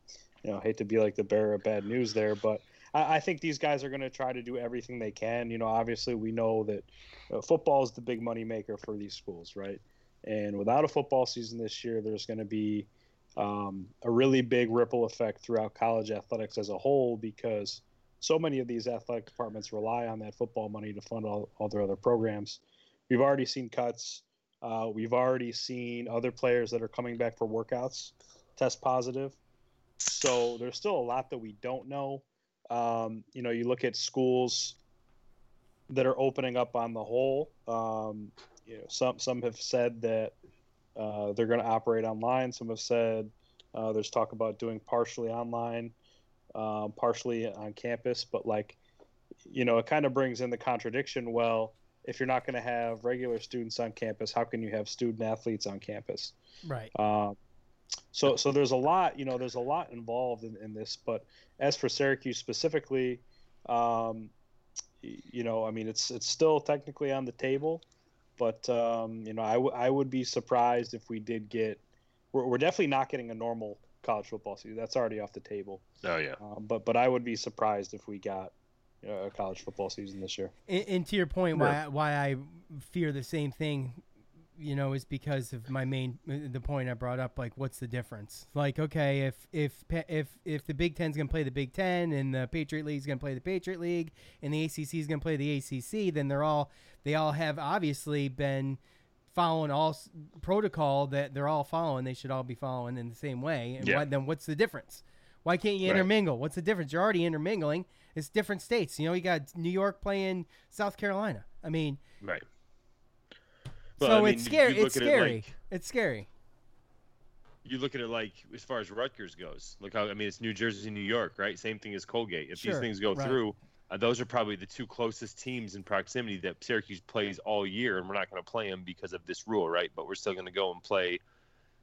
you know, hate to be like the bearer of bad news there, but I, I think these guys are going to try to do everything they can. You know, obviously we know that uh, football is the big money maker for these schools, right? And without a football season this year, there's going to be um, a really big ripple effect throughout college athletics as a whole because so many of these athletic departments rely on that football money to fund all, all their other programs. We've already seen cuts. Uh, we've already seen other players that are coming back for workouts test positive. So there's still a lot that we don't know. Um, you know, you look at schools that are opening up on the whole. Um, you know, some some have said that uh, they're going to operate online. Some have said uh, there's talk about doing partially online, um, partially on campus. But like, you know, it kind of brings in the contradiction. Well, if you're not going to have regular students on campus, how can you have student athletes on campus? right. Um, so, so there's a lot, you know, there's a lot involved in, in this. But as for Syracuse specifically, um, you know, I mean, it's it's still technically on the table, but um, you know, I, w- I would be surprised if we did get. We're, we're definitely not getting a normal college football season. That's already off the table. Oh yeah. Um, but but I would be surprised if we got you know, a college football season this year. And, and to your point, why why I fear the same thing, you know, is because of my main uh, the point I brought up. Like, what's the difference? Like, okay, if if if if the Big Ten's gonna play the Big Ten and the Patriot League's gonna play the Patriot League and the ACC is gonna play the ACC, then they're all they all have obviously been following all s- protocol that they're all following. They should all be following in the same way. And Yeah. why, then what's the difference? Why can't you Right. intermingle? What's the difference? You're already intermingling. It's different states. You know, you got New York playing South Carolina. I mean, right. So Well, I it's scary. you It's at it scary. like- it's scary. you look at it like as far as Rutgers goes. Look how I mean it's New Jersey, and New York, right? Same thing as Colgate. If Sure, these things go right. through, uh, those are probably the two closest teams in proximity that Syracuse plays all year, and we're not going to play them because of this rule, right? But we're still going to go and play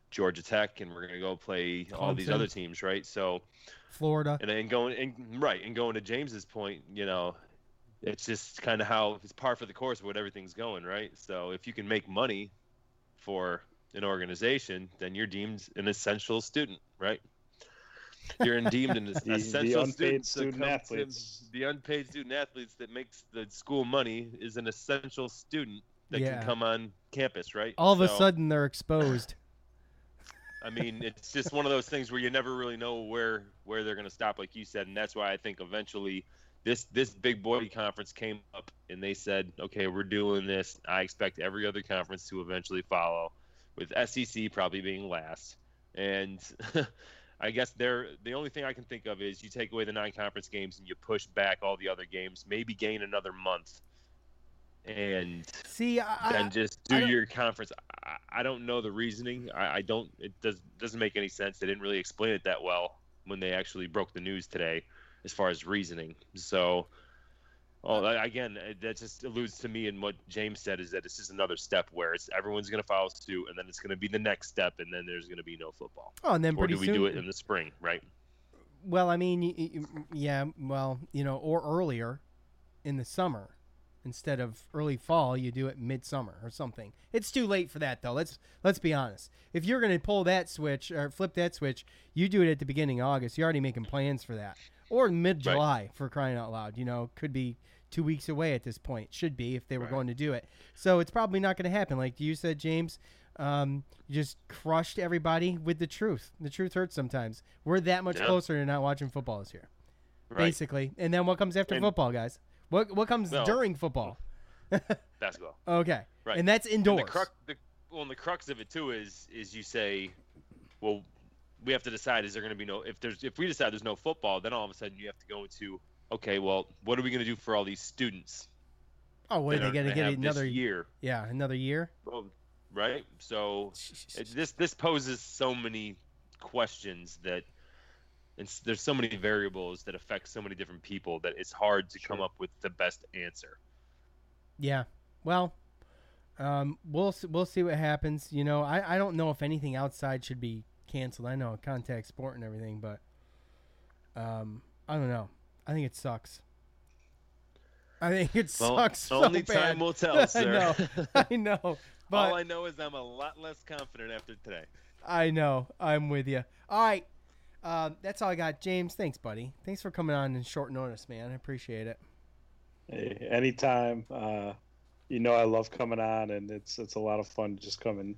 Georgia Tech, and we're going to go play all these other teams, right? So Florida. and then going and right and going to James's point, you know, it's just kind of how it's par for the course of what everything's going, right? So if you can make money for an organization, then you're deemed an essential student, right? You're deemed an The- the essential unpaid student. student come to- athletes. the unpaid student athletes that makes the school money is an essential student that Yeah. can come on campus, right? All of a sudden, they're exposed. I mean, it's just one of those things where you never really know where where they're going to stop, like you said, and that's why I think eventually this this big boy conference came up, and they said, okay, we're doing this. I expect every other conference to eventually follow, with SEC probably being last, and. I guess they're the only thing I can think of is you take away the non-conference games and you push back all the other games, maybe gain another month, and See, I, then just do your conference. I, I don't know the reasoning. I, I don't. It does doesn't make any sense. They didn't really explain it that well when they actually broke the news today, as far as reasoning. So, oh, I- again, uh, that just alludes to me and what James said is that this is another step where it's everyone's going to follow suit, and then it's going to be the next step, and then there's going to be no football. oh, and then or pretty do we soon, do it in the spring, right? Well, I mean, y- y- yeah, well, you know, or earlier in the summer instead of early fall, you do it midsummer or something. It's too late for that though. Let's let's be honest. If you're going to pull that switch or flip that switch, you do it at the beginning of August. You're already making plans for that. Or mid July for crying out loud. You know, could be 2 weeks away at this point. Should be if they were going to do it. So it's probably not going to happen like you said James. Um, you just crushed everybody with the truth. The truth hurts sometimes. We're that much Yeah. closer to not watching football this year Right. basically. And then what comes after And- football, guys? What what comes Well- during football? Basketball. Okay, Right. and that's indoors. And the crux, the, well, and the crux of it too is is you say, well, we have to decide is there going to be no if there's if we decide there's no football, then all of a sudden you have to go into okay, well, what are we going to do for all these students? oh, what are they going to get another year? Yeah, another year. Well, right. So it, this this poses so many questions that. It's, there's so many variables that affect so many different people that it's hard to come up with the best answer. Yeah. Well, um, we'll we'll see what happens. You know, I, I don't know if anything outside should be canceled. I know contact sport and everything, but um, I don't know. I think it sucks. I think it Well, sucks. so only bad. time will tell, sir. I know. I know. But All I know is I'm a lot less confident after today. I know. I'm with you. All right. Um, that's all I got. James, thanks, buddy. Thanks for coming on in short notice, man. I appreciate it. Hey, anytime. Uh, you know I love coming on, and it's it's a lot of fun to just come and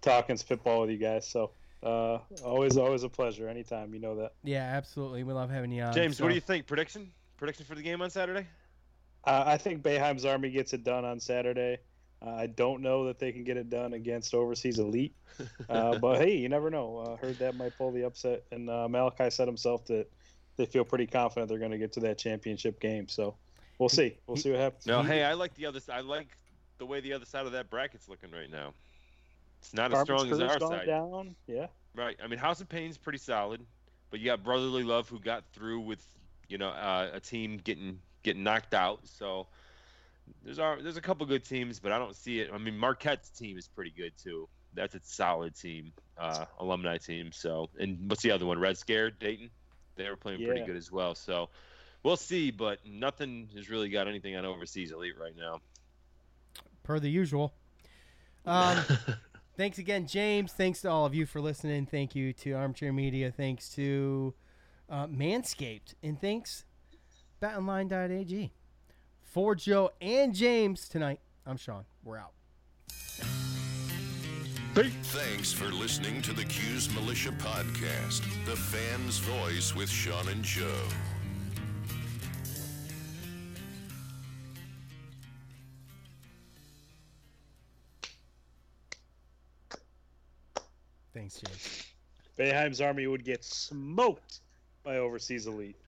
talk and spitball with you guys. So uh, always always a pleasure. Anytime, you know that. Yeah, absolutely. We love having you on. James, what do you think? Prediction? Prediction for the game on Saturday? Uh, I think Boeheim's Army gets it done on Saturday. Uh, I don't know that they can get it done against Overseas Elite, uh, but hey, you never know. Uh, heard that might pull the upset, and uh, Malachi said himself that they feel pretty confident they're going to get to that championship game. So we'll see. We'll see what happens. No, hey, I like the other. I like the way the other side of that bracket's looking right now. It's not as strong as Crew's our side. down. Yeah. Right. I mean, House of Pain's pretty solid, but you got Brotherly Love who got through with you know uh, a team getting getting knocked out. So there's our, there's a couple good teams, but I don't see it. I mean, Marquette's team is pretty good too. That's a solid team, uh, alumni team. So and what's the other one? Red Scare, Dayton. They were playing pretty good as well. So we'll see, but nothing has really got anything on overseas elite right now. per the usual. Um, thanks again, James. Thanks to all of you for listening. Thank you to Armchair Media. Thanks to uh, Manscaped. And thanks, betonline.ag. For Joe and James tonight, I'm Sean. We're out. Thanks for listening to the Cuse Militia Podcast, the fan's voice with Sean and Joe. Thanks, James. Boeheim's Army would get smoked by Overseas Elite.